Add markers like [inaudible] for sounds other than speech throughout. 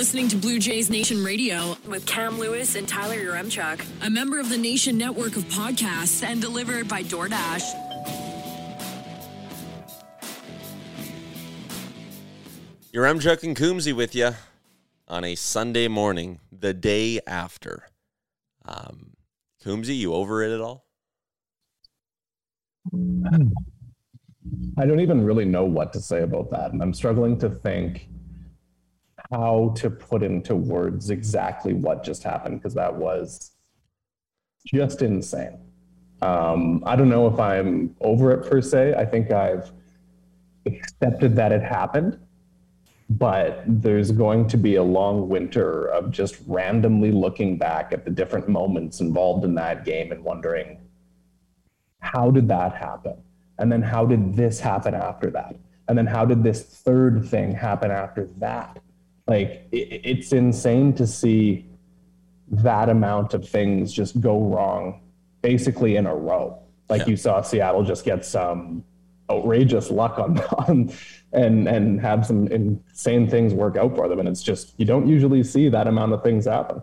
Listening to Blue Jays Nation Radio, with Cam Lewis and Tyler Yaremchuk. a member of the Nation network of podcasts. And delivered by DoorDash. Your Chuck and Coombsy with you on a Sunday morning, the day after. Um, Coombsy, you over it at all? I don't even really know what to say about that. And I'm struggling to think how to put into words exactly what just happened because that was just insane. Um, I don't know if I'm over it per se. I think I've accepted that it happened, but there's going to be a long winter of just randomly looking back at the different moments involved in that game and wondering how did that happen? And then how did this happen after that? And then how did this third thing happen after that? Like it, it's insane to see that amount of things just go wrong basically in a row. Like Yeah. you saw Seattle just get some outrageous luck on, [laughs] on and and have some insane things work out for them. And it's just you don't usually see that amount of things happen.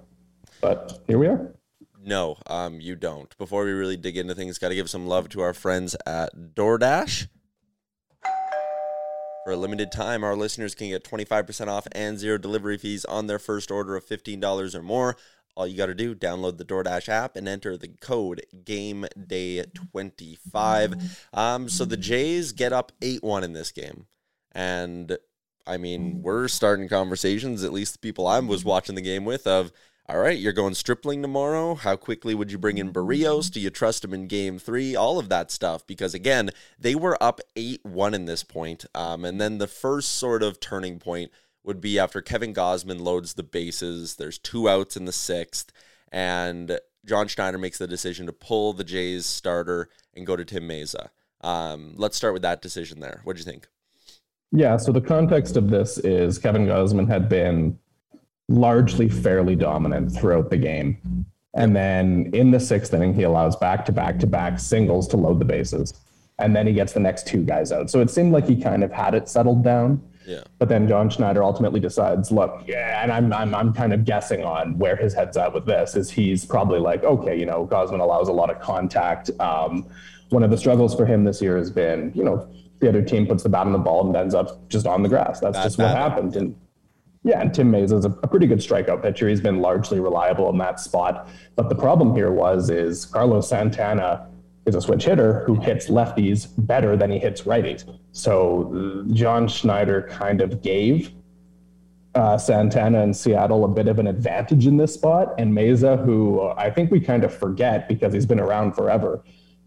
But here we are. No, um, you don't. Before we really dig into things, got to give some love to our friends at DoorDash. For a limited time, our listeners can get 25% off and zero delivery fees on their first order of $15 or more. All you got to do, download the DoorDash app and enter the code GameDay25. Um, so the Jays get up 8 1 in this game. And I mean, we're starting conversations, at least the people I was watching the game with, of all right, you're going stripling tomorrow. How quickly would you bring in Berrios? Do you trust him in game three? All of that stuff. Because again, they were up 8 1 in this point. Um, and then the first sort of turning point would be after Kevin Gausman loads the bases. There's two outs in the sixth. And John Schneider makes the decision to pull the Jays starter and go to Tim Mayza. Um, let's start with that decision there. What do you think? Yeah, so the context of this is Kevin Gausman had been largely fairly dominant throughout the game. And then in the sixth inning, he allows back to back to back singles to load the bases. And then he gets the next two guys out. So it seemed like he kind of had it settled down. Yeah. But then John Schneider ultimately decides, look, yeah, and I'm, I'm, I'm kind of guessing on where his head's at with this is he's probably like, okay, you know, Gausman allows a lot of contact. Um, one of the struggles for him this year has been, you know, the other team puts the bat on the ball and ends up just on the grass. That's Bad just what bat. happens. And yeah, and Tim Mays is a, a pretty good strikeout pitcher. He's been largely reliable in that spot. But the problem here was is Carlos Santana is a switch hitter who hits lefties better than he hits righties. So John Schneider kind of gave uh, Santana and Seattle a bit of an advantage in this spot. And Mayza, who uh, I think we kind of forget because he's been around forever,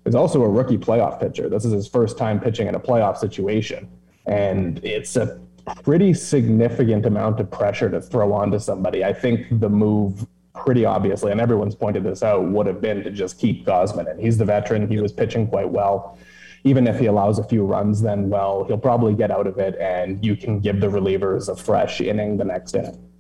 is also a rookie playoff pitcher. This is his first time pitching in a playoff situation. And it's a pretty significant amount of pressure to throw onto somebody. I think the move, pretty obviously, and everyone's pointed this out, would have been to just keep Gausman And He's the veteran. He was pitching quite well. Even if he allows a few runs, then, well, he'll probably get out of it, and you can give the relievers a fresh inning the next inning.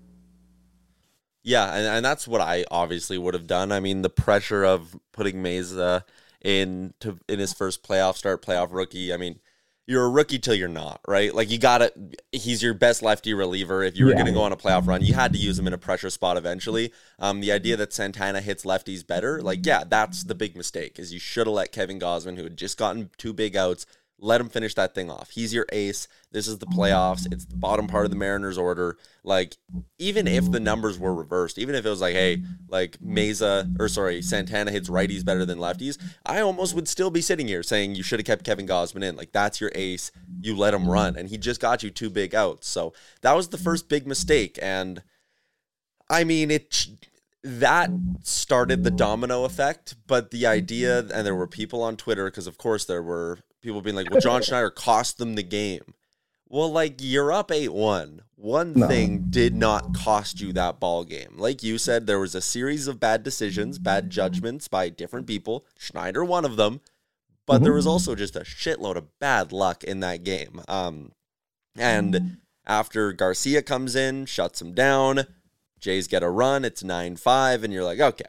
Yeah, and, and that's what I obviously would have done. I mean, the pressure of putting Mayza in to in his first playoff start, playoff rookie. I mean, you're a rookie till you're not, right? Like you got to he's your best lefty reliever. If you were Yeah. going to go on a playoff run, you had to use him in a pressure spot eventually. Um, the idea that Santana hits lefties better, like yeah, that's the big mistake. Is you should have let Kevin Gausman, who had just gotten two big outs, let him finish that thing off. He's your ace. This is the playoffs. It's the bottom part of the Mariners order. Like even if the numbers were reversed, even if it was like, hey, like Mayza or sorry, Santana hits righties better than lefties, I almost would still be sitting here saying you should have kept Kevin Gausman in. Like that's your ace. You let him run, and he just got you two big outs. So that was the first big mistake, and I mean it. That started the domino effect, but the idea, and there were people on Twitter, because of course there were people being like, "Well, John Schneider cost them the game." Well, like you're up eight one. One No. thing did not cost you that ball game. Like you said, there was a series of bad decisions, bad judgments by different people. Schneider, one of them, but there was also just a shitload of bad luck in that game. Um, and after Garcia comes in, shuts him down, Jays get a run. It's nine five, and you're like, okay,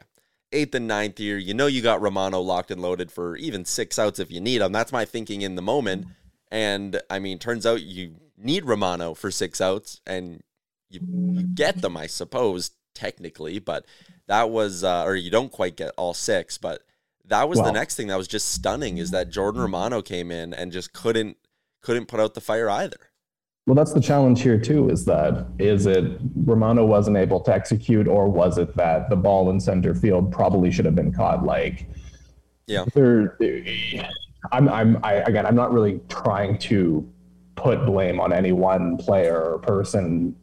eighth and ninth year, You know you got Romano locked and loaded for even six outs if you need them. That's my thinking in the moment. And I mean, turns out you need Romano for six outs, and you, you get them, I suppose, technically. But that was, uh, or you don't quite get all six. But that was the next thing that was just stunning is that Jordan Romano came in and just couldn't couldn't put out the fire either. Well, that's the challenge here too. Is that is it Romano wasn't able to execute, or was it that the ball in center field probably should have been caught? Like, Yeah. there. I'm. I'm. I again. I'm not really trying to put blame on any one player or person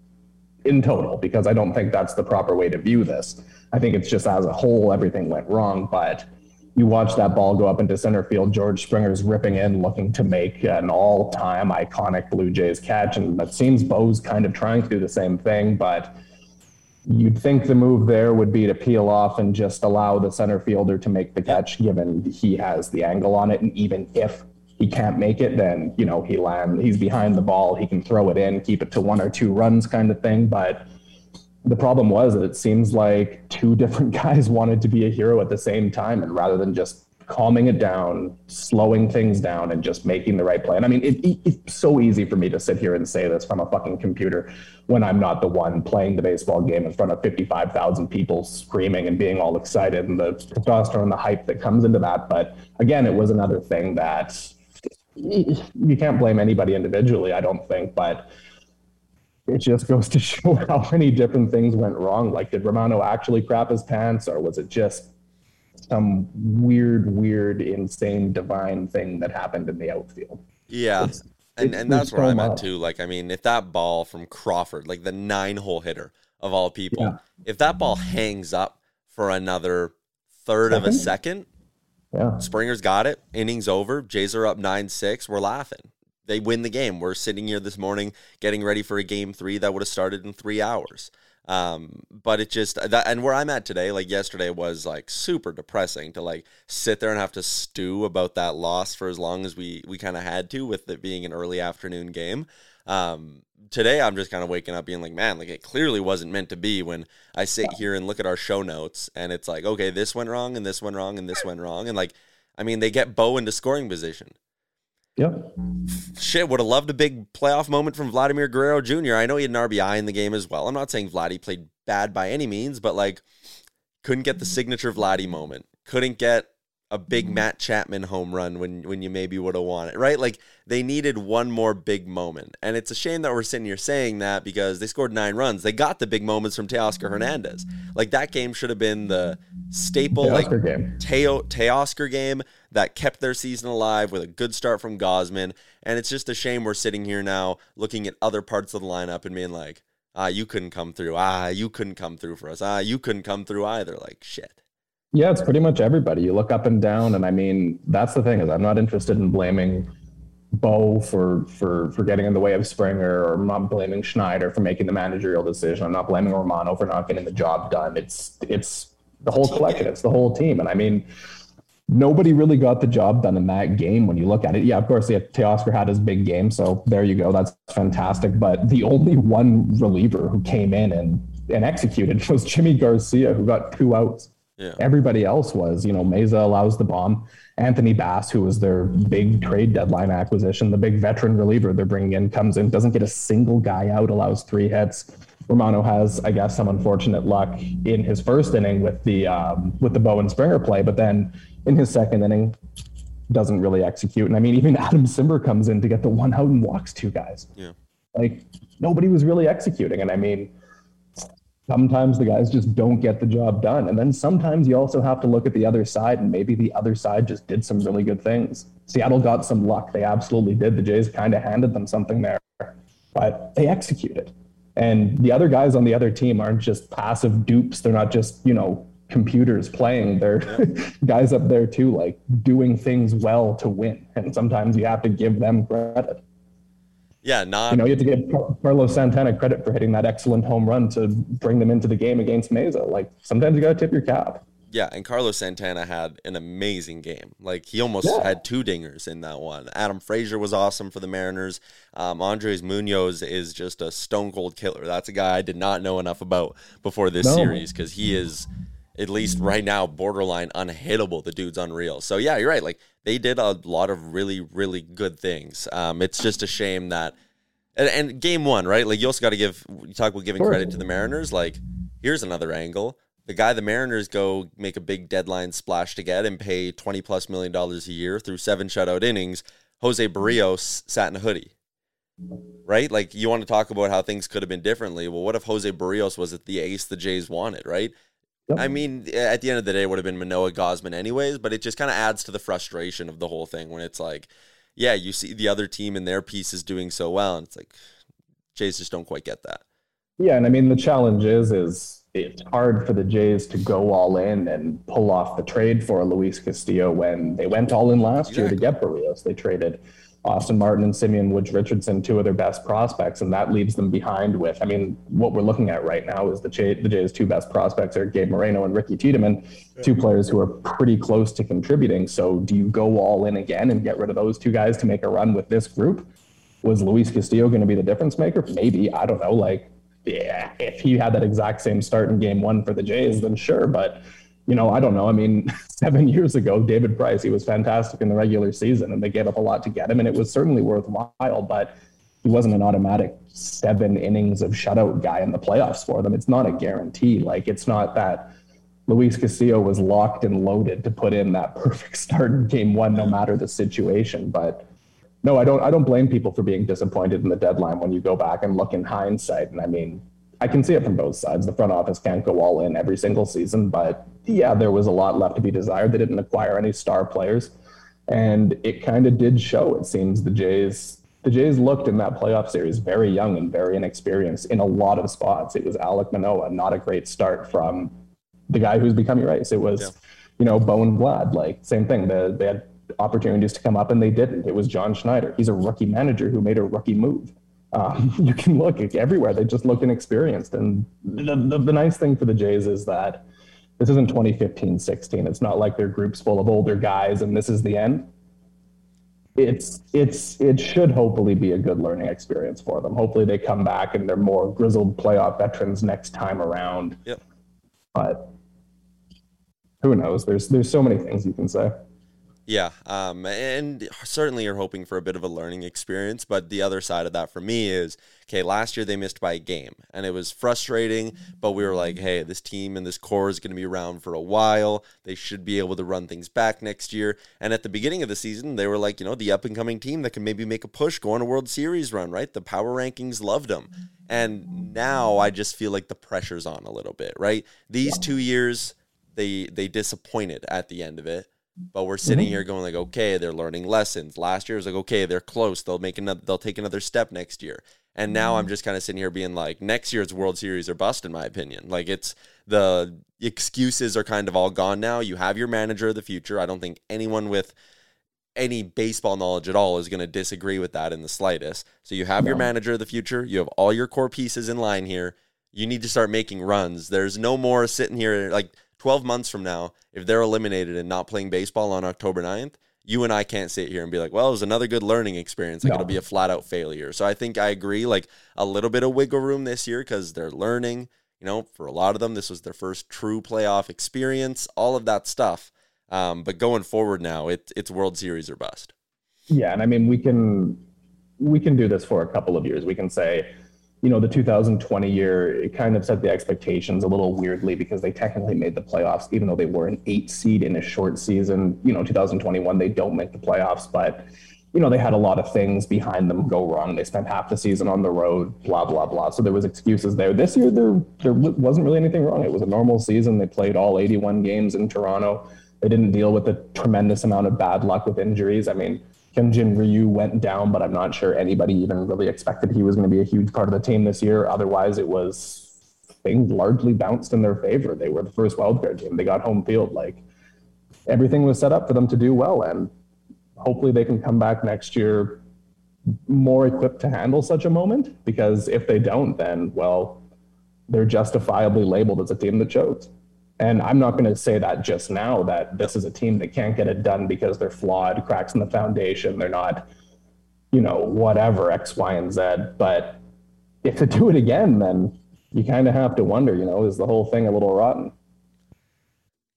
in total because I don't think that's the proper way to view this. I think it's just as a whole everything went wrong, but you watch that ball go up into center field. George Springer's ripping in, looking to make an all-time iconic Blue Jays catch, and it seems Bo's kind of trying to do the same thing, but you'd think the move there would be to peel off and just allow the center fielder to make the catch, given he has the angle on it, and even if he can't make it, then you know he land. He's behind the ball. He can throw it in, keep it to one or two runs, kind of thing. But the problem was that it seems like two [laughs] different guys wanted to be a hero at the same time, and rather than just calming it down, slowing things down, and just making the right play. And I mean, it, it, it's so easy for me to sit here and say this from a fucking computer when I'm not the one playing the baseball game in front of 55,000 people screaming and being all excited and the testosterone and the hype that comes into that. But again, it was another thing that you can't blame anybody individually, I don't think, but it just goes to [laughs] show how many different things went wrong. Like, did Romano actually crap his pants, or was it just some weird, weird, insane, divine thing that happened in the outfield? Yeah. It's- and it's- and that's where so I'm at too. Like, I mean, if that ball from Crawford, like the nine hole hitter of all people, Yeah. if that ball hangs up for another third of a Second? second, Yeah. Springer's got it. Innings over. Jays are up 9 6. We're laughing. They win the game. We're sitting here this morning getting ready for a game three that would have started in three hours. Um, but it just that and where I'm at today, like yesterday was like super depressing to like sit there and have to stew about that loss for as long as we we kind of had to with it being an early afternoon game. Um, today I'm just kind of waking up being like, man, like it clearly wasn't meant to be when I sit here and look at our show notes and it's like, okay, this went wrong and this went wrong and this went wrong. And like, I mean, they get Bo into scoring position. Yep. Shit, would have loved a big playoff moment from Vladimir Guerrero Jr. I know he had an RBI in the game as well. I'm not saying Vladdy played bad by any means, but like couldn't get the signature Vladdy moment. Couldn't get a big Matt Chapman home run when when you maybe would have won it, right? Like they needed one more big moment. And it's a shame that we're sitting here saying that because they scored nine runs. They got the big moments from Teoscar Hernandez. Like that game should have been the staple The like game. Teo Teoscar game that kept their season alive with a good start from Gausman. And it's just a shame we're sitting here now looking at other parts of the lineup and being like, ah, you couldn't come through. Ah, you couldn't come through for us. Ah, you couldn't come through either. Like shit. Yeah, it's pretty much everybody. You look up and down, and I mean, that's the thing is, I'm not interested in blaming Bo for for for getting in the way of Springer, or I'm not blaming Schneider for making the managerial decision. I'm not blaming Romano for not getting the job done. It's it's the whole collective. It's the whole team, and I mean, nobody really got the job done in that game. When you look at it, yeah, of course, yeah, Teoscar had his big game, so there you go. That's fantastic. But the only one reliever who came in and and executed [laughs] was Yimi Garcia, who got two outs. Yeah. Everybody else was, you know, Mayza allows the bomb. Anthony Bass, who was their big trade deadline acquisition, the big veteran reliever they're bringing in, comes in, doesn't get a single guy out, allows three hits. Romano has, I guess, some unfortunate luck in his first inning with the um, with the Bowen Springer play, but then in his second inning, doesn't really execute. And I mean, even [laughs] Adam Cimber comes in to get the one out and walks two guys. Yeah. Like nobody was really executing. And I mean, sometimes the guys just don't get the job done. And then sometimes you also have to look at the other side, and maybe the other side just did some really good things. Seattle got some luck. They absolutely did. The Jays kind of handed them something there, but they executed. And the other guys on the other team aren't just passive dupes. They're not just, you know, computers playing. They're [laughs] guys up there too, like doing things well to win. And sometimes you have to give them credit. Yeah, not You know, you have to give Carlos Santana credit for hitting that excellent home run to bring them into the game against Mayza. Like sometimes you got to tip your cap. Yeah, and Carlos Santana had an amazing game. Like he almost Yeah. had two dingers in that one. Adam Frazier was awesome for the Mariners. Um, Andres Munoz is just a stone cold killer. That's a guy I did not know enough about before this No. series because he is, at least right now, borderline unhittable. The dude's unreal. So yeah, you're right. Like they did a lot of really, really good things. Um, it's just a shame that, and, and game one, right? Like you also got to give. You talk about giving credit to the Mariners. Like here's another angle. The guy the Mariners go make a big deadline splash to get and pay 20 plus million dollars a year through seven shutout innings, Jose Berrios sat in a hoodie. Right? Like you want to talk about how things could have been differently. Well, what if Jose Berrios was the ace the Jays wanted, right? Yep. I mean, at the end of the day, it would have been Manoah Gausman anyways, but it just kind of adds to the frustration of the whole thing when it's like, yeah, you see the other team and their piece is doing so well, and it's like, Jays just don't quite get that. Yeah, and I mean the challenge is is it's hard for the Jays to go all in and pull off the trade for Luis Castillo when they went all in last year to get Berrios. They traded Austin Martin and Simeon Woods Richardson, two of their best prospects, and that leaves them behind with. I mean, what we're looking at right now is the Jay, the Jays' two best prospects are Gabe Moreno and Ricky Tiedemann, two players who are pretty close to contributing. So, do you go all in again and get rid of those two guys to make a run with this group? Was Luis Castillo going to be the difference maker? Maybe. I don't know. Like, yeah, if he had that exact same start in game one for the Jays, then sure. But, you know, I don't know. I mean, [laughs] seven years ago, David Price, he was fantastic in the regular season and they gave up a lot to get him. And it was certainly worthwhile, but he wasn't an automatic seven innings of shutout guy in the playoffs for them. It's not a guarantee. Like, it's not that Luis Castillo was locked and loaded to put in that [laughs] perfect start in game one, no matter the situation. But, no, I don't. I don't blame people for being disappointed in the deadline when you go back and look in hindsight. And I mean, I can see it from both sides. The front office can't go all in every single season, but yeah, there was a lot left to be desired. They didn't acquire any star players, and it kind of did show. It seems the Jays. The Jays looked in that playoff series very young and very inexperienced in a lot of spots. It was Alek Manoah, not a great start from the guy who's becoming race. It was, Yeah. you know, Bowen Vlad. Like same thing. The, they had opportunities to come up and they didn't. It was John Schneider. He's a rookie manager who made a rookie move. Um, [laughs] you can look everywhere. They just looked inexperienced. And the, the, the nice thing for the Jays is that this isn't 2015 16. It's not like their group's full of older guys and this is the end. It's it's it should hopefully be a good learning experience for them. Hopefully they come back and they're more grizzled playoff veterans next time around. Yep. But who knows? There's there's so many things you can say. Yeah, um, and certainly you're hoping for a bit of a learning experience. But the other side of that for me is okay, last year they missed by a game and it was frustrating, but we were like, hey, this team and this core is going to be around for a while. They should be able to run things back next year. And at the beginning of the season, they were like, you know, the up and coming team that can maybe make a push, go on a World Series run, right? The power rankings loved them. And now I just feel like the pressure's on a little bit, right? These two years, they they disappointed at the end of it. But we're sitting mm-hmm. here going like, okay, they're learning lessons. Last year was like, okay, they're close. They'll make another. They'll take another step next year. And now I'm mm-hmm. just kind of sitting here being like, next year's World Series are bust, in my opinion. Like it's the excuses are kind of all gone now. You have your manager of the future. I don't think anyone with any baseball knowledge at all is going to disagree with that in the slightest. So you have your manager of the future. You have all your core pieces in line here. You need to start making runs. There's no more sitting here like 12 months from now, if they're eliminated and not playing baseball on October 9th, you and I can't sit here and be like, well, it was another good learning experience. Like No. it'll be a flat out failure. So I think I agree, like a little bit of wiggle room this year because they're learning. You know, for a lot of them, this was their first true playoff experience, all of that stuff. Um, but going forward now, it, it's World Series or bust. Yeah, and I mean we can we can do this for a couple of years. We can say, you know, the 2020 year it kind of set the expectations a little weirdly because they technically made the playoffs, even though they were an eight seed in a short season. You know, 2021 they don't make the playoffs, but you know, they had a lot of things behind them go wrong. They spent half the season on the road, blah blah blah. So there was excuses there. This year there there wasn't really anything wrong. It was a normal season. They played all 81 games in Toronto. They didn't deal with a tremendous amount of bad luck with injuries. I mean, Hyunjin Ryu went down, but I'm not sure anybody even really expected he was going to be a huge part of the team this year. Otherwise, it was things largely bounced in their favor. They were the first wildcard team. They got home field. Like everything was set up for them to do well, and hopefully they can come back next year more equipped to handle such a moment. Because if they don't, then well, they're justifiably labeled as a team that chokes. And I'm not going to say that just now that this is a team that can't get it done because they're flawed, cracks in the foundation, they're not, you know, whatever X, Y, and Z. But if to do it again, then you kind of have to wonder, you know, is the whole thing a little rotten?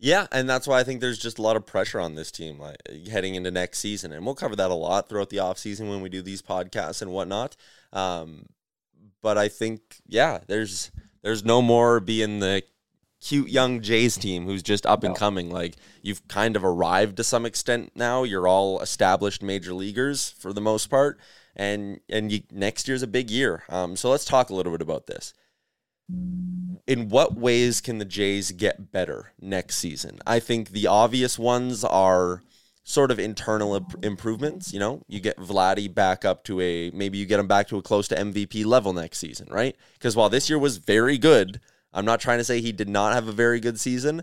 Yeah, and that's why I think there's just a lot of pressure on this team like heading into next season, and we'll cover that a lot throughout the offseason when we do these podcasts and whatnot. Um, but I think, yeah, there's there's no more being the cute young Jays team who's just up and coming. Like you've kind of arrived to some extent now. You're all established major leaguers for the most part, and and you, next year's a big year. Um, so let's talk a little bit about this in what ways can the Jays get better next season? I think the obvious ones are sort of internal imp- improvements. You know, you get Vladdy back up to a maybe you get him back to a close to MVP level next season, right? Because while this year was very good, I'm not trying to say he did not have a very good season,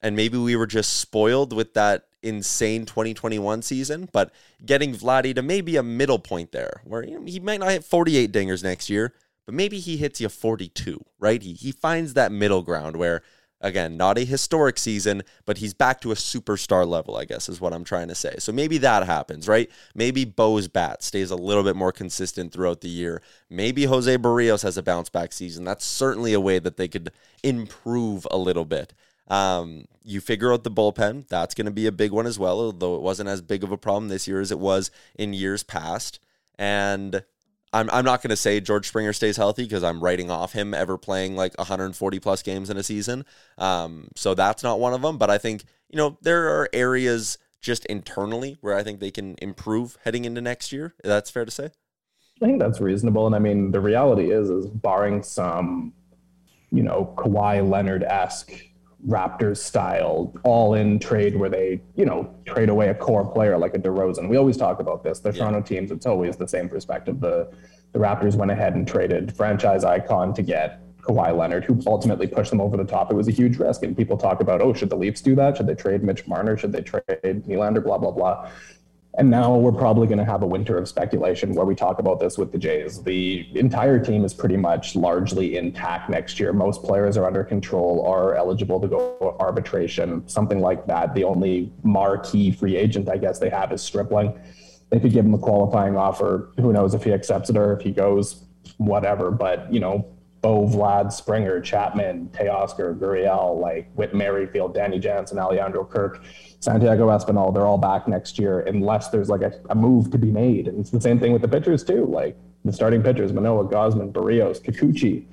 and maybe we were just spoiled with that insane 2021 season. But getting Vladdy to maybe a middle point there, where he might not hit 48 dingers next year, but maybe he hits you 42, right? He, he finds that middle ground where, again, not a historic season, but he's back to a superstar level, I guess is what I'm trying to say. So maybe that happens, right? Maybe Bo's bat stays a little bit more consistent throughout the year. Maybe Jose Berrios has a bounce back season. That's certainly a way that they could improve a little bit. Um, you figure out the bullpen. That's going to be a big one as well, although it wasn't as big of a problem this year as it was in years past. And I'm, I'm not going to say George Springer stays healthy because I'm writing off him ever playing like 140 plus games in a season. Um, so that's not one of them. But I think, you know, there are areas just internally where I think they can improve heading into next year. That's fair to say. I think that's reasonable. And I mean, the reality is, is barring some, you know, Kawhi Leonard esque Raptors style all in trade where they, you know, trade away a core player like a DeRozan. We always talk about this. The yeah. Toronto teams, it's always the same perspective. The the Raptors went ahead and traded franchise icon to get Kawhi Leonard, who ultimately pushed them over the top. It was a huge risk. And people talk about, oh, should the Leafs do that? Should they trade Mitch Marner? Should they trade Nylander? Blah, blah, blah. And now we're probably going to have a winter of speculation where we talk about this with the Jays. The entire team is pretty much largely intact next year. Most players are under control, are eligible to go arbitration, something like that. The only marquee free agent, I guess, they have is Stripling. They could give him a qualifying offer. Who knows if he accepts it or if he goes, whatever. But, you know, Bo, Vlad, Springer, Chapman, Teoscar, Gurriel, like Whit Merrifield, Danny Jansen, Alejandro Kirk Santiago Espinal, they're all back next year unless there's like a, a, move to be made. And it's the same thing with the pitchers too. Like the starting pitchers, Manoah, Gausman, Berrios, Kikuchi,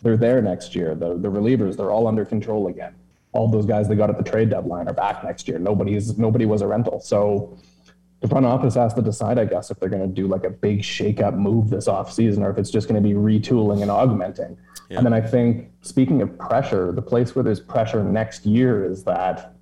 they're there next year. The the relievers, they're all under control again. All those guys they got at the trade deadline are back next year. Nobody's nobody was a rental. So the front office has to decide, I guess, if they're going to do like a big shake-up move this offseason or if it's just going to be retooling and augmenting. Yeah. And then I think, speaking of pressure, the place where there's pressure next year is that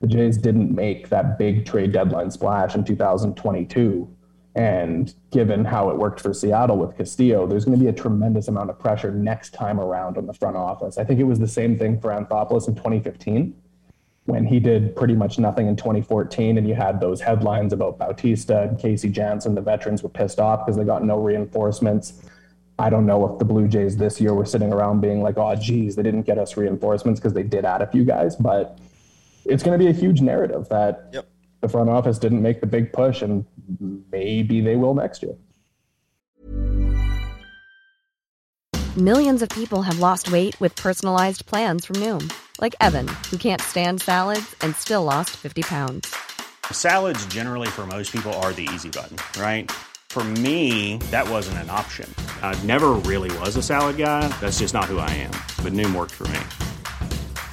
the Jays didn't make that big trade deadline splash in 2022. And given how it worked for Seattle with Castillo, there's going to be a tremendous amount of pressure next time around on the front office. I think it was the same thing for Anthopoulos in 2015 when he did pretty much nothing in 2014 and you had those headlines about Bautista and Casey Janssen. The veterans were pissed off because they got no reinforcements. I don't know if the Blue Jays this year were sitting around being like, oh, geez, they didn't get us reinforcements because they did add a few guys. But it's going to be a huge narrative that yep. the front office didn't make the big push, and maybe they will next year. Millions of people have lost weight with personalized plans from Noom, like Evan, who can't stand salads and still lost 50 pounds. Salads, generally, for most people, are the easy button, right? For me, that wasn't an option. I never really was a salad guy. That's just not who I am. But Noom worked for me.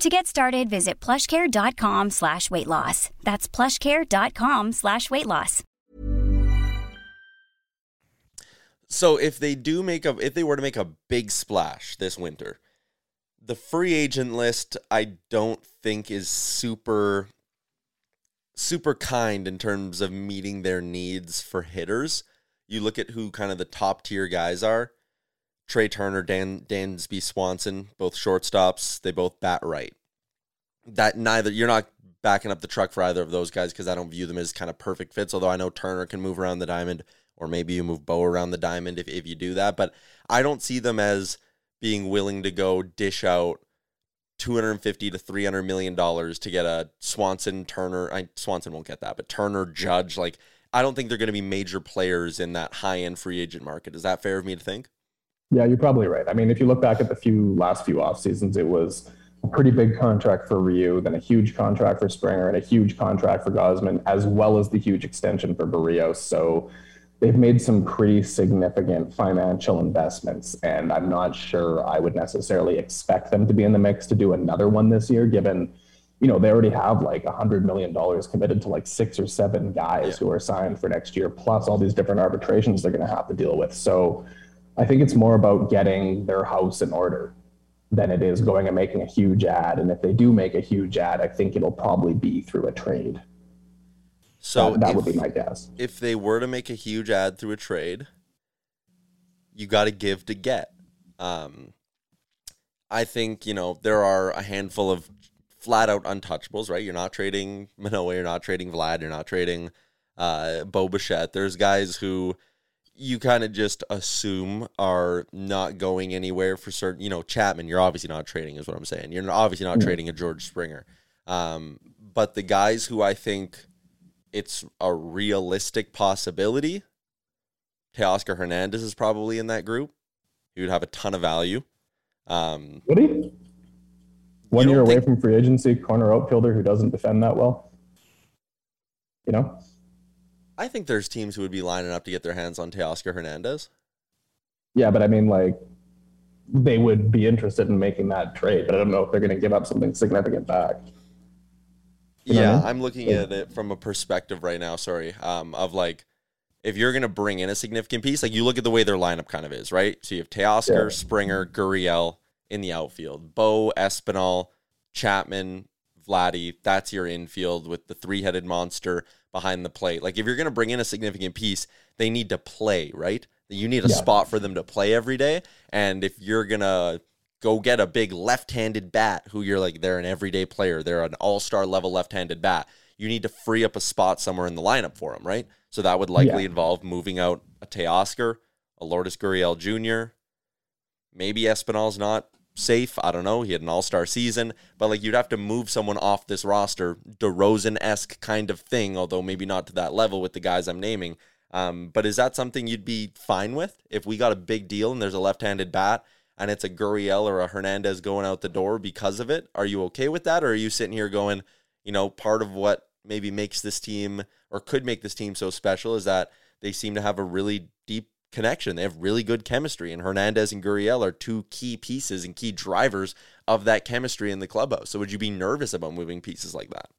To get started, visit plushcare.com slash weight loss. That's plushcare.com slash weight loss. So if they do make a if they were to make a big splash this winter, the free agent list I don't think is super super kind in terms of meeting their needs for hitters. You look at who kind of the top tier guys are. Trea Turner, Dan Dansby Swanson, both shortstops. They both bat right. That neither you're not backing up the truck for either of those guys because I don't view them as kind of perfect fits. Although I know Turner can move around the diamond, or maybe you move Bo around the diamond if, if you do that. But I don't see them as being willing to go dish out 250 to 300 million dollars to get a Swanson Turner. I, Swanson won't get that, but Turner Judge. Like I don't think they're going to be major players in that high end free agent market. Is that fair of me to think? Yeah, you're probably right. I mean, if you look back at the few last few off seasons, it was a pretty big contract for Ryu, then a huge contract for Springer, and a huge contract for Gausman, as well as the huge extension for Berrios. So they've made some pretty significant financial investments, and I'm not sure I would necessarily expect them to be in the mix to do another one this year, given you know they already have like a hundred million dollars committed to like six or seven guys who are signed for next year, plus all these different arbitrations they're going to have to deal with. So I think it's more about getting their house in order than it is going and making a huge ad. And if they do make a huge ad, I think it'll probably be through a trade. So that, that if, would be my guess. If they were to make a huge ad through a trade, you got to give to get. Um, I think you know there are a handful of flat out untouchables. Right, you're not trading Manoah, you're not trading Vlad, you're not trading uh, Bo Bichette. There's guys who you kind of just assume are not going anywhere for certain. You know, Chapman, you're obviously not trading, is what I'm saying. You're obviously not trading a George Springer. Um, but the guys who I think it's a realistic possibility, Teoscar Hernandez is probably in that group. He would have a ton of value. Um, would he? One year away think... from free agency, corner outfielder who doesn't defend that well. You know? I think there's teams who would be lining up to get their hands on Teoscar Hernandez. Yeah, but I mean, like, they would be interested in making that trade, but I don't know if they're going to give up something significant back. You yeah, I mean? I'm looking yeah. at it from a perspective right now. Sorry, um, of like, if you're going to bring in a significant piece, like you look at the way their lineup kind of is, right? So you have Teoscar, yeah. Springer, Gurriel in the outfield, Bo, Espinal, Chapman, Vladdy. That's your infield with the three-headed monster behind the plate. Like if you're going to bring in a significant piece, they need to play, right? You need a yeah. spot for them to play every day. And if you're going to go get a big left-handed bat who you're like they're an everyday player, they're an all-star level left-handed bat, you need to free up a spot somewhere in the lineup for them, right? So that would likely yeah. involve moving out a Teoscar, a Lourdes Gurriel Jr., maybe Espinal's not safe. I don't know. He had an all star season, but like you'd have to move someone off this roster, DeRozan esque kind of thing, although maybe not to that level with the guys I'm naming. Um, but is that something you'd be fine with if we got a big deal and there's a left handed bat and it's a Gurriel or a Hernandez going out the door because of it? Are you okay with that? Or are you sitting here going, you know, part of what maybe makes this team or could make this team so special is that they seem to have a really deep connection. They have really good chemistry, and Hernandez and Gurriel are two key pieces and key drivers of that chemistry in the clubhouse. So, would you be nervous about moving pieces like that?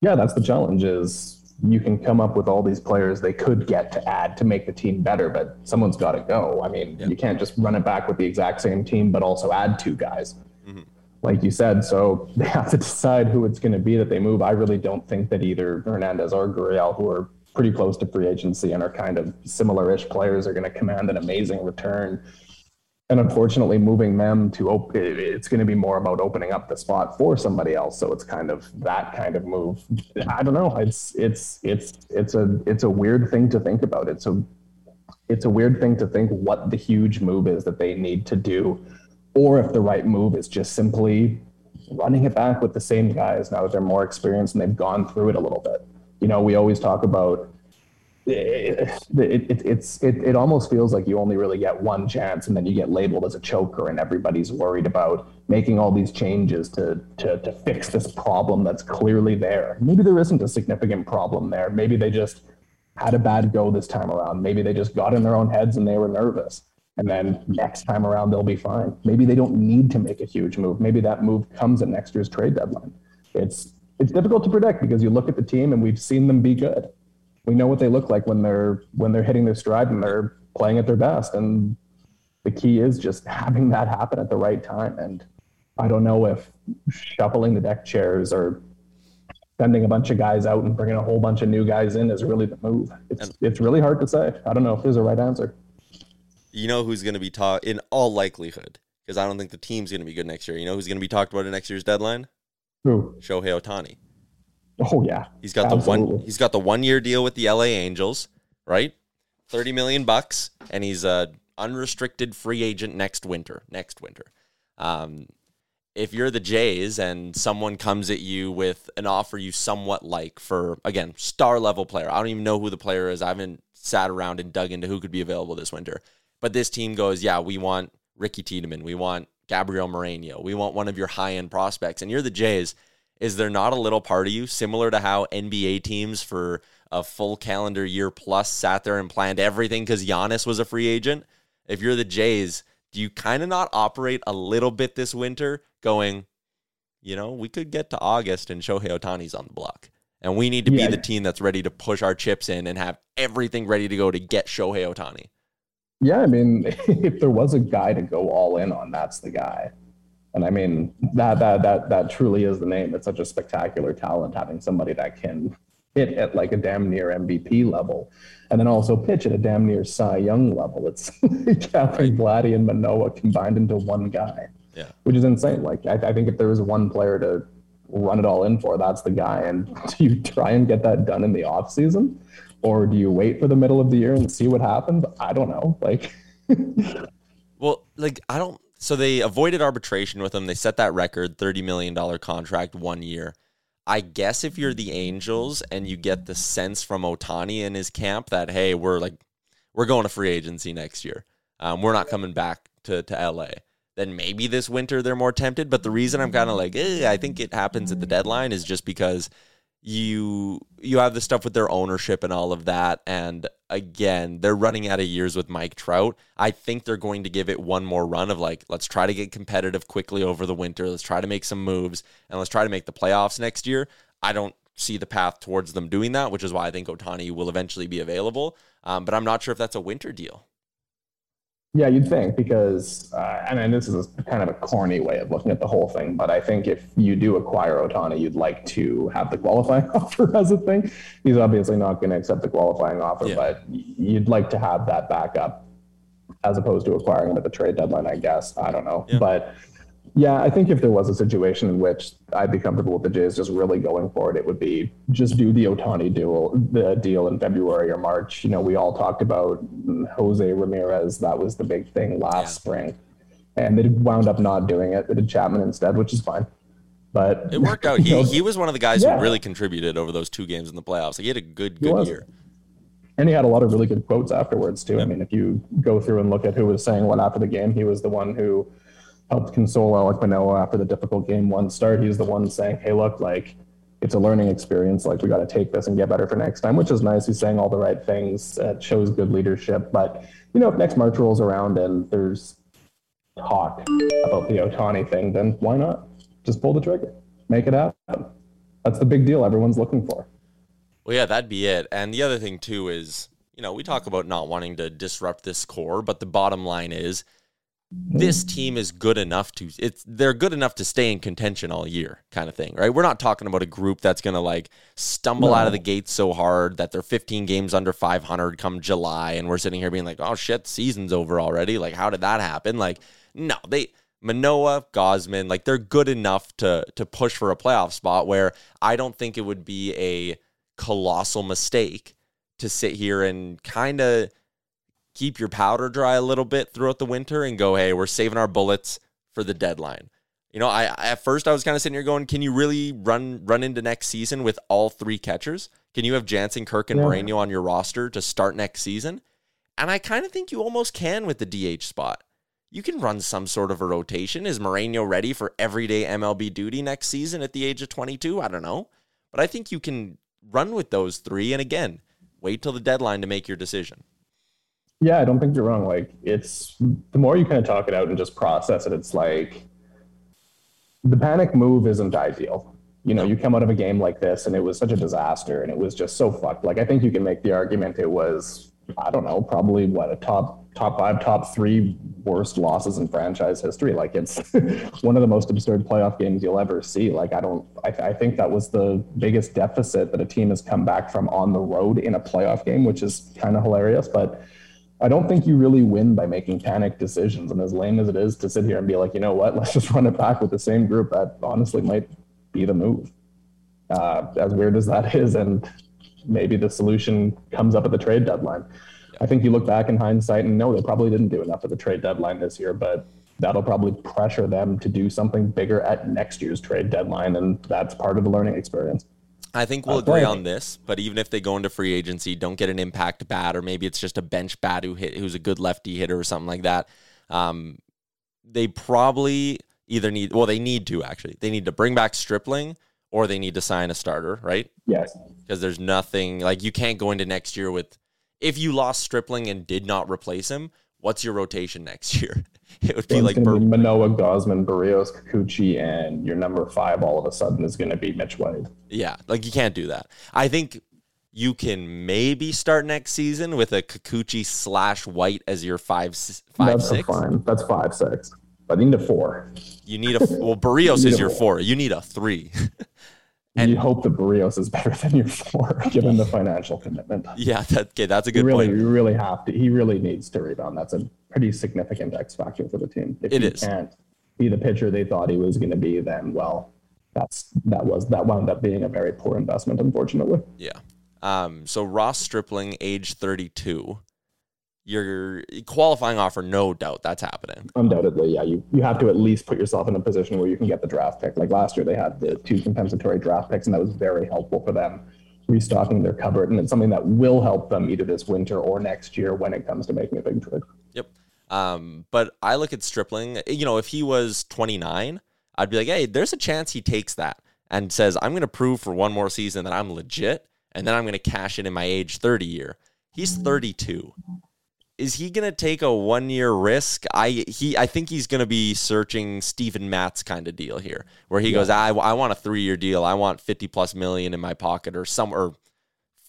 Yeah, that's the challenge. Is you can come up with all these players they could get to add to make the team better, but someone's got to go. I mean, yeah. you can't just run it back with the exact same team, but also add two guys. Mm-hmm. Like you said, so [laughs] they have to decide who it's going to be that they move. I really don't think that either Hernandez or Gurriel, who are pretty close to free agency and are kind of similar-ish players, are going to command an amazing return. And unfortunately moving them to open it's going to be more about opening up the spot for somebody else. So it's kind of that kind of move. I don't know. It's it's it's it's a it's a weird thing to think about. It's a it's a weird thing to think what the huge move is that they need to do or if the right move is just simply running it back with the same guys now that they're more experienced and they've gone through it a little bit you know we always talk about it, it, it's it, it almost feels like you only really get one chance and then you get labeled as a choker and everybody's worried about making all these changes to, to to fix this problem that's clearly there. Maybe there isn't a significant problem there. Maybe they just had a bad go this time around. Maybe they just got in their own heads and they were nervous. And then next time around they'll be fine. Maybe they don't need to make a huge move. Maybe that move comes at next year's trade deadline. It's it's difficult to predict because you look at the team and we've seen them be good we know what they look like when they're when they're hitting their stride and they're playing at their best. And the key is just having that happen at the right time. And I don't know if shuffling the deck chairs or sending a bunch of guys out and bringing a whole bunch of new guys in is really the move. It's and it's really hard to say. I don't know if there's a right answer. You know who's going to be talked in all likelihood because I don't think the team's going to be good next year. You know who's going to be talked about in next year's deadline? Who? Shohei Ohtani. Oh yeah, he's got Absolutely. the one. He's got the one year deal with the LA Angels, right? Thirty million bucks, and he's a unrestricted free agent next winter. Next winter. Um, if you're the Jays and someone comes at you with an offer you somewhat like for again star level player, I don't even know who the player is. I haven't sat around and dug into who could be available this winter. But this team goes, yeah, we want Ricky Tiedemann, we want Gabriel Moreno, we want one of your high end prospects, and you're the Jays is there not a little part of you similar to how NBA teams for a full calendar year plus sat there and planned everything because Giannis was a free agent? If you're the Jays, do you kind of not operate a little bit this winter going, you know, we could get to August and Shohei Ohtani's on the block. And we need to yeah. be the team that's ready to push our chips in and have everything ready to go to get Shohei Ohtani. Yeah, I mean, [laughs] if there was a guy to go all in on, that's the guy. And I mean that that that that truly is the name. It's such a spectacular talent having somebody that can hit at like a damn near MVP level, and then also pitch at a damn near Cy Young level. It's [laughs] Catherine right. Vladdy and Manoah combined into one guy. Yeah, which is insane. Like I, I think if there was one player to run it all in for, that's the guy. And [laughs] you try and get that done in the off season, or do you wait for the middle of the year and see what happens? I don't know. Like, [laughs] well, like I don't so they avoided arbitration with him. They set that record, $30 million contract, one year. I guess if you're the Angels and you get the sense from Ohtani in his camp that, hey, we're like, we're going to free agency next year. Um, we're not coming back to, to LA. Then maybe this winter they're more tempted. But the reason I'm kind of like, eh, I think it happens at the deadline is just because you you have the stuff with their ownership and all of that. And again they're running out of years with Mike Trout. I think they're going to give it one more run of like let's try to get competitive quickly over the winter. Let's try to make some moves and let's try to make the playoffs next year. I don't see the path towards them doing that which is why I think Ohtani will eventually be available. Um, but I'm not sure if that's a winter deal yeah, you'd think because, uh, and, and this is kind of a corny way of looking at the whole thing, but I think if you do acquire Ohtani, you'd like to have the qualifying [laughs] offer as a thing. He's obviously not going to accept the qualifying offer, yeah. but you'd like to have that backup as opposed to acquiring him at the trade deadline, I guess. I don't know. Yeah. But yeah, I think if there was a situation in which I'd be comfortable with the Jays just really going for it, it would be just do the Ohtani deal, the deal in February or March. You know, we all talked about Jose Ramirez. That was the big thing last yeah. spring. and they wound up not doing it. They did Chapman instead, which is fine. But it worked out. [laughs] He you know, he was one of the guys Yeah. who really contributed over those two games in the playoffs. Like he had a good good year. And he had a lot of really good quotes afterwards too. I mean, if you go through and look at who was saying what after the game, he was the one who helped console Alek Manoah after the difficult game one start. He's the one saying, "Hey, look, like it's a learning experience. Like we got to take this and get better for next time," which is nice. He's saying all the right things. It shows good leadership. But you know, if next March rolls around and there's talk about the Ohtani thing, then why not just pull the trigger, make it happen? That's the big deal everyone's looking for. Well, yeah, that'd be it. And the other thing too is, you know, we talk about not wanting to disrupt this core, but the bottom line is this hmm. team is good enough to it's they're good enough to stay in contention all year kind of thing, right? We're not talking about a group that's going to like stumble out of the gates so hard that they're 15 games under 500 come July and we're sitting here being like, "Oh shit, season's over already." Like how did that happen? Like no, they Manoah, Gausman, like they're good enough to to push for a playoff spot where I don't think it would be a colossal mistake to sit here and kind of keep your powder dry a little bit throughout the winter and go, hey, we're saving our bullets for the deadline. You know, I at first I was kind of sitting here going, can you really run run into next season with all three catchers? Can you have Jansen, Kirk, and Yeah. Moreno on your roster to start next season? And I kind of think you almost can with the DH spot. You can run some sort of a rotation. Is Moreno ready for everyday MLB duty next season at the age of 22? I don't know. But I think you can run with those three. And again, wait till the deadline to make your decision. Yeah, I don't think you're wrong. Like it's the more you kind of talk it out and just process it, it's like the panic move isn't ideal. You know, you come out of a game like this and it was such a disaster and it was just so fucked. Like I think you can make the argument it was, I don't know, probably what a top top five, top three worst losses in franchise history. Like it's [laughs] one of the most absurd playoff games you'll ever see. Like I don't, I, I think that was the biggest deficit that a team has come back from on the road in a playoff game, which is kind of hilarious. But I don't think you really win by making panic decisions. And as lame as it is to sit here and be like, you know what, [laughs] let's just run it back with the same group, that honestly might be the move. Uh, as weird as that [laughs] is, and maybe the solution comes up at the trade deadline. I think you look back in hindsight and no, they probably didn't do enough at the trade deadline this year, but that'll probably pressure them to do something bigger at next year's trade deadline. And that's part of the learning experience. I think we'll Uh, agree on this, but even if they go into free agency, don't get an impact bat, or maybe it's just a bench bat who hit who's a good lefty hitter or something like that. Um, they probably either need well, they need to actually. They need to bring back Stripling or they need to sign a starter, right? Yes. Because there's nothing like you can't go into next year with if you lost Stripling and did not replace him, what's your rotation next year? [laughs] It would be like Bur- be Manoah, Gausman, Berrios, Kikuchi, and your number five all of a sudden is going to be Mitch White. Yeah, like you can't do that. I think you can maybe start next season with a Kikuchi slash White as your five five That's six. fine. That's five six. But you need a four. You need a well, Berrios [laughs] You is your four. four. You need a three. [laughs] And you hope that Berrios is better [laughs] than your four, given the financial commitment. yeah, that, okay, that's a You good really, point. you really have to. He really needs to rebound. That's a pretty significant X factor for the team. If It he is. can't be the pitcher they thought he was going to be, then well, that's that was that wound up being a very poor investment, unfortunately. Yeah. Um. So Ross Stripling, age thirty two. Your qualifying offer, no doubt, that's happening. Undoubtedly, yeah. You you have to at least put yourself in a position where you can get the draft pick. Like last year, they had the two compensatory draft picks, and that was very helpful for them restocking their cupboard. And it's something that will help them either this winter or next year when it comes to making a big trade. Yep. Um, but I look at Stripling, you know, if he was 29, I'd be like, hey, there's a chance he takes that and says, I'm going to prove for one more season that I'm legit, and then I'm going to cash it in my age 30 year. He's 32. Is he going to take a one year risk? I he I think he's going to be searching Steven Matz kind of deal here, where he goes, I, I want a three year deal. I want 50 plus million in my pocket or some or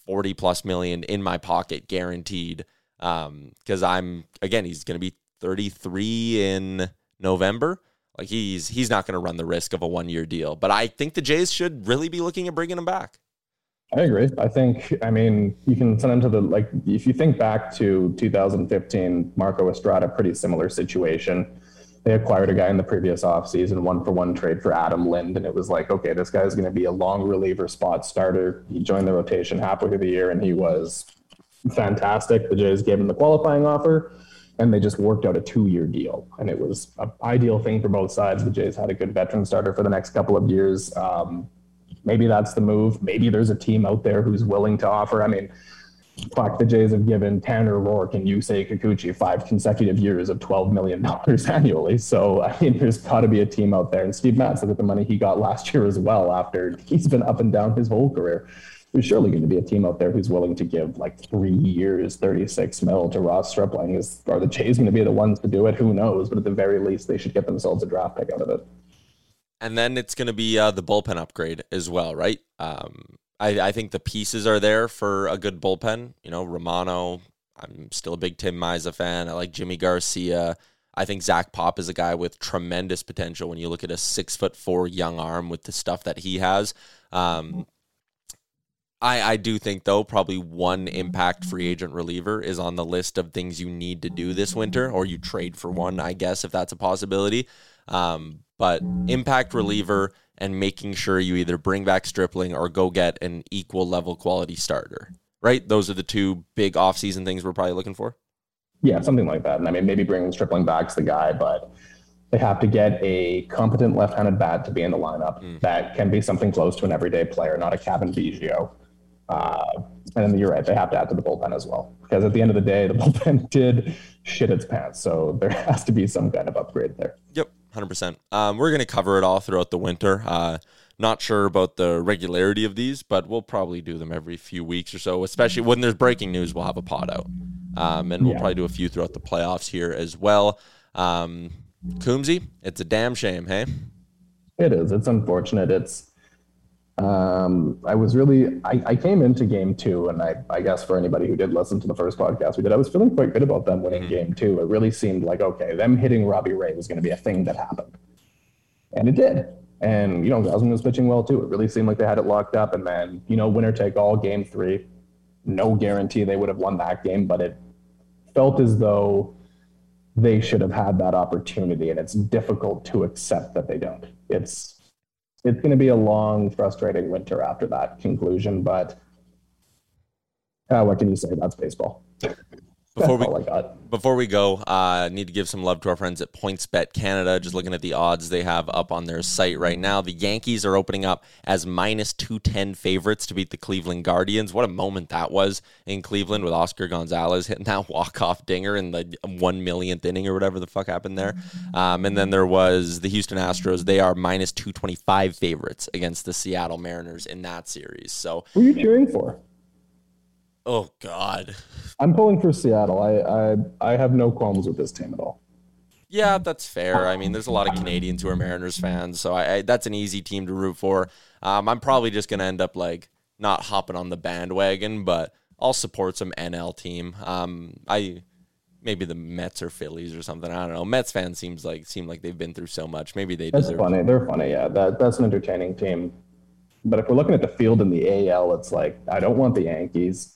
40 plus million in my pocket guaranteed. Um because i'm again he's going to be 33 in november. Like he's he's not going to run the risk of a one year deal. But i think the jays should really be looking at bringing him back I agree. I think, I mean, you can send him to the, like, if you think back to 2015, Marco Estrada, pretty similar situation. They acquired a guy in the previous offseason, one for one trade for Adam Lind. And it was like, okay, this guy's going to be a long reliever spot starter. He joined the rotation halfway through the year and he was fantastic. The Jays gave him the qualifying offer. and they just worked out a two-year deal, and it was an ideal thing for both sides. The Jays had a good veteran starter for the next couple of years. Um, maybe that's the move. Maybe there's a team out there who's willing to offer. I mean, fuck, the Jays have given Tanner Roark and Yusei Kikuchi five consecutive years of $12 million [laughs] annually. So, I mean, there's got to be a team out there. And Steve Matz, look at the money he got last year as well after he's been up and down his whole career. There's surely going to be a team out there who's willing to give like three years, 36 mil to Ross Stripling. Is, are the Jays going to be the ones to do it? Who knows? But at the very least, they should get themselves a draft pick out of it. And then it's going to be uh, the bullpen upgrade as well, right? Um, I, I think the pieces are there for a good bullpen. You know, Romano. I'm still a big Tim Mayza fan. I like Yimi Garcia. I think Zach Pop is a guy with tremendous potential when you look at a six foot four young arm with the stuff that he has. Um, I, I do think though probably one impact free agent reliever is on the list of things you need to do this winter, or you trade for one, I guess if that's a possibility. Um, but impact reliever and making sure you either bring back Stripling or go get an equal level quality starter. Right? Those are the two big offseason things we're probably looking for. Yeah, something like that. And I mean, maybe bringing Stripling back's the guy, but they have to get a competent left-handed bat to be in the lineup mm. that can be something close to an everyday player, not a Cavan Biggio. Uh, and then you're right, they have to add to the bullpen as well. Because at the end of the day, the [laughs] bullpen did shit its pants. So there [laughs] has to be some kind of upgrade there. Yep. 100%. Um, we're going to cover it all throughout the winter. Uh, not sure about the regularity of these, but we'll probably do them every few weeks or so, especially when there's breaking news. We'll have a pod out. Um, and we'll yeah. probably do a few throughout the playoffs here as well. Um, Coombsy, it's a damn shame, hey? It is. It's unfortunate. It's um, I was really, I, I, came into game two, and I, I guess for anybody who did listen to the first podcast we did, I was feeling quite good about them winning mm-hmm. game two. It really seemed like, okay, them hitting Robbie Ray was going to be a thing that happened. And it did. And, you know, Gausman was pitching well too. It really seemed like they had it locked up. And then, you know, winner take all game three. No guarantee they would have won that game, but it felt as though they should have had that opportunity. And it's difficult to accept that they don't. It's, it's going to be a long, frustrating winter after that conclusion. But uh, what can you say? That's baseball. Before [laughs] we, before we go, uh, need to give some love to our friends at PointsBet Canada. Just looking at the odds they have up on their site right now. The Yankees are opening up as minus 210 favorites to beat the Cleveland Guardians. What a moment that was in Cleveland with Oscar Gonzalez hitting that walk-off dinger in the one millionth inning or whatever the fuck happened there. Um, and then there was the Houston Astros. They are minus 225 favorites against the Seattle Mariners in that series. So who are you cheering for? Oh God. I'm pulling for Seattle. I, I I have no qualms with this team at all. Yeah, that's fair. I mean, there's a lot of Canadians who are Mariners fans, so I, I that's an easy team to root for. Um, I'm probably just gonna end up like not hopping on the bandwagon, but I'll support some NL team. Um, I maybe the Mets or Phillies or something. I don't know. Mets fans seems like seem like they've been through so much. Maybe they that's deserve. funny. They're funny. Yeah, that that's an entertaining team. But if we're looking at the field in the AL, it's like I don't want the Yankees.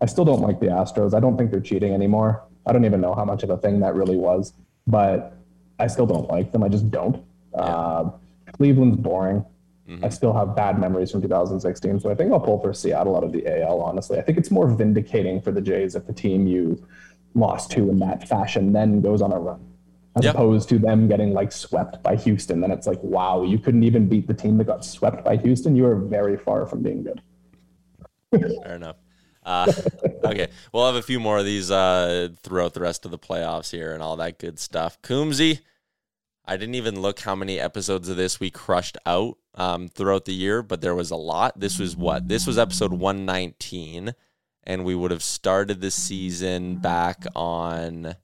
I still don't like the Astros. I don't think they're cheating anymore. I don't even know how much of a thing that really was, but I still don't like them. I just don't. Yeah. Uh, Cleveland's boring. Mm-hmm. I still have bad memories from 2016, so I think I'll pull for Seattle out of the AL. Honestly, I think it's more vindicating for the Jays if the team you lost to in that fashion then goes on a run, as yep. opposed to them getting like swept by Houston. Then it's like, wow, you couldn't even beat the team that got swept by Houston. You are very far from being good. Fair enough. Uh, [laughs] okay, we'll have a few more of these uh, throughout the rest of the playoffs here and all that good stuff. Coombsy, I didn't even look how many episodes of this we crushed out um, throughout the year, but there was a lot. This was what? This was episode 119, and we would have started the season back on.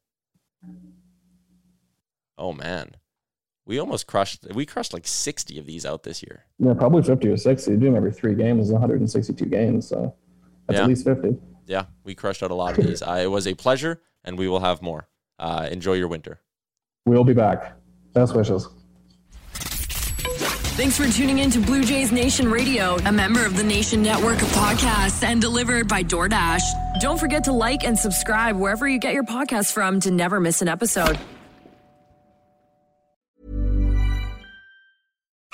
Oh man, we almost crushed. We crushed like 60 of these out this year. Yeah, probably 50 or 60. You do them every three games, 162 games. So that's yeah. at least 50. Yeah, we crushed out a lot of these. uh, it was a pleasure, and we will have more. Uh, enjoy your winter. We'll be back. Best wishes. Thanks for tuning in to Blue Jays Nation Radio, a member of the Nation Network of podcasts and delivered by DoorDash. Don't forget to like and subscribe wherever you get your podcasts from to never miss an episode.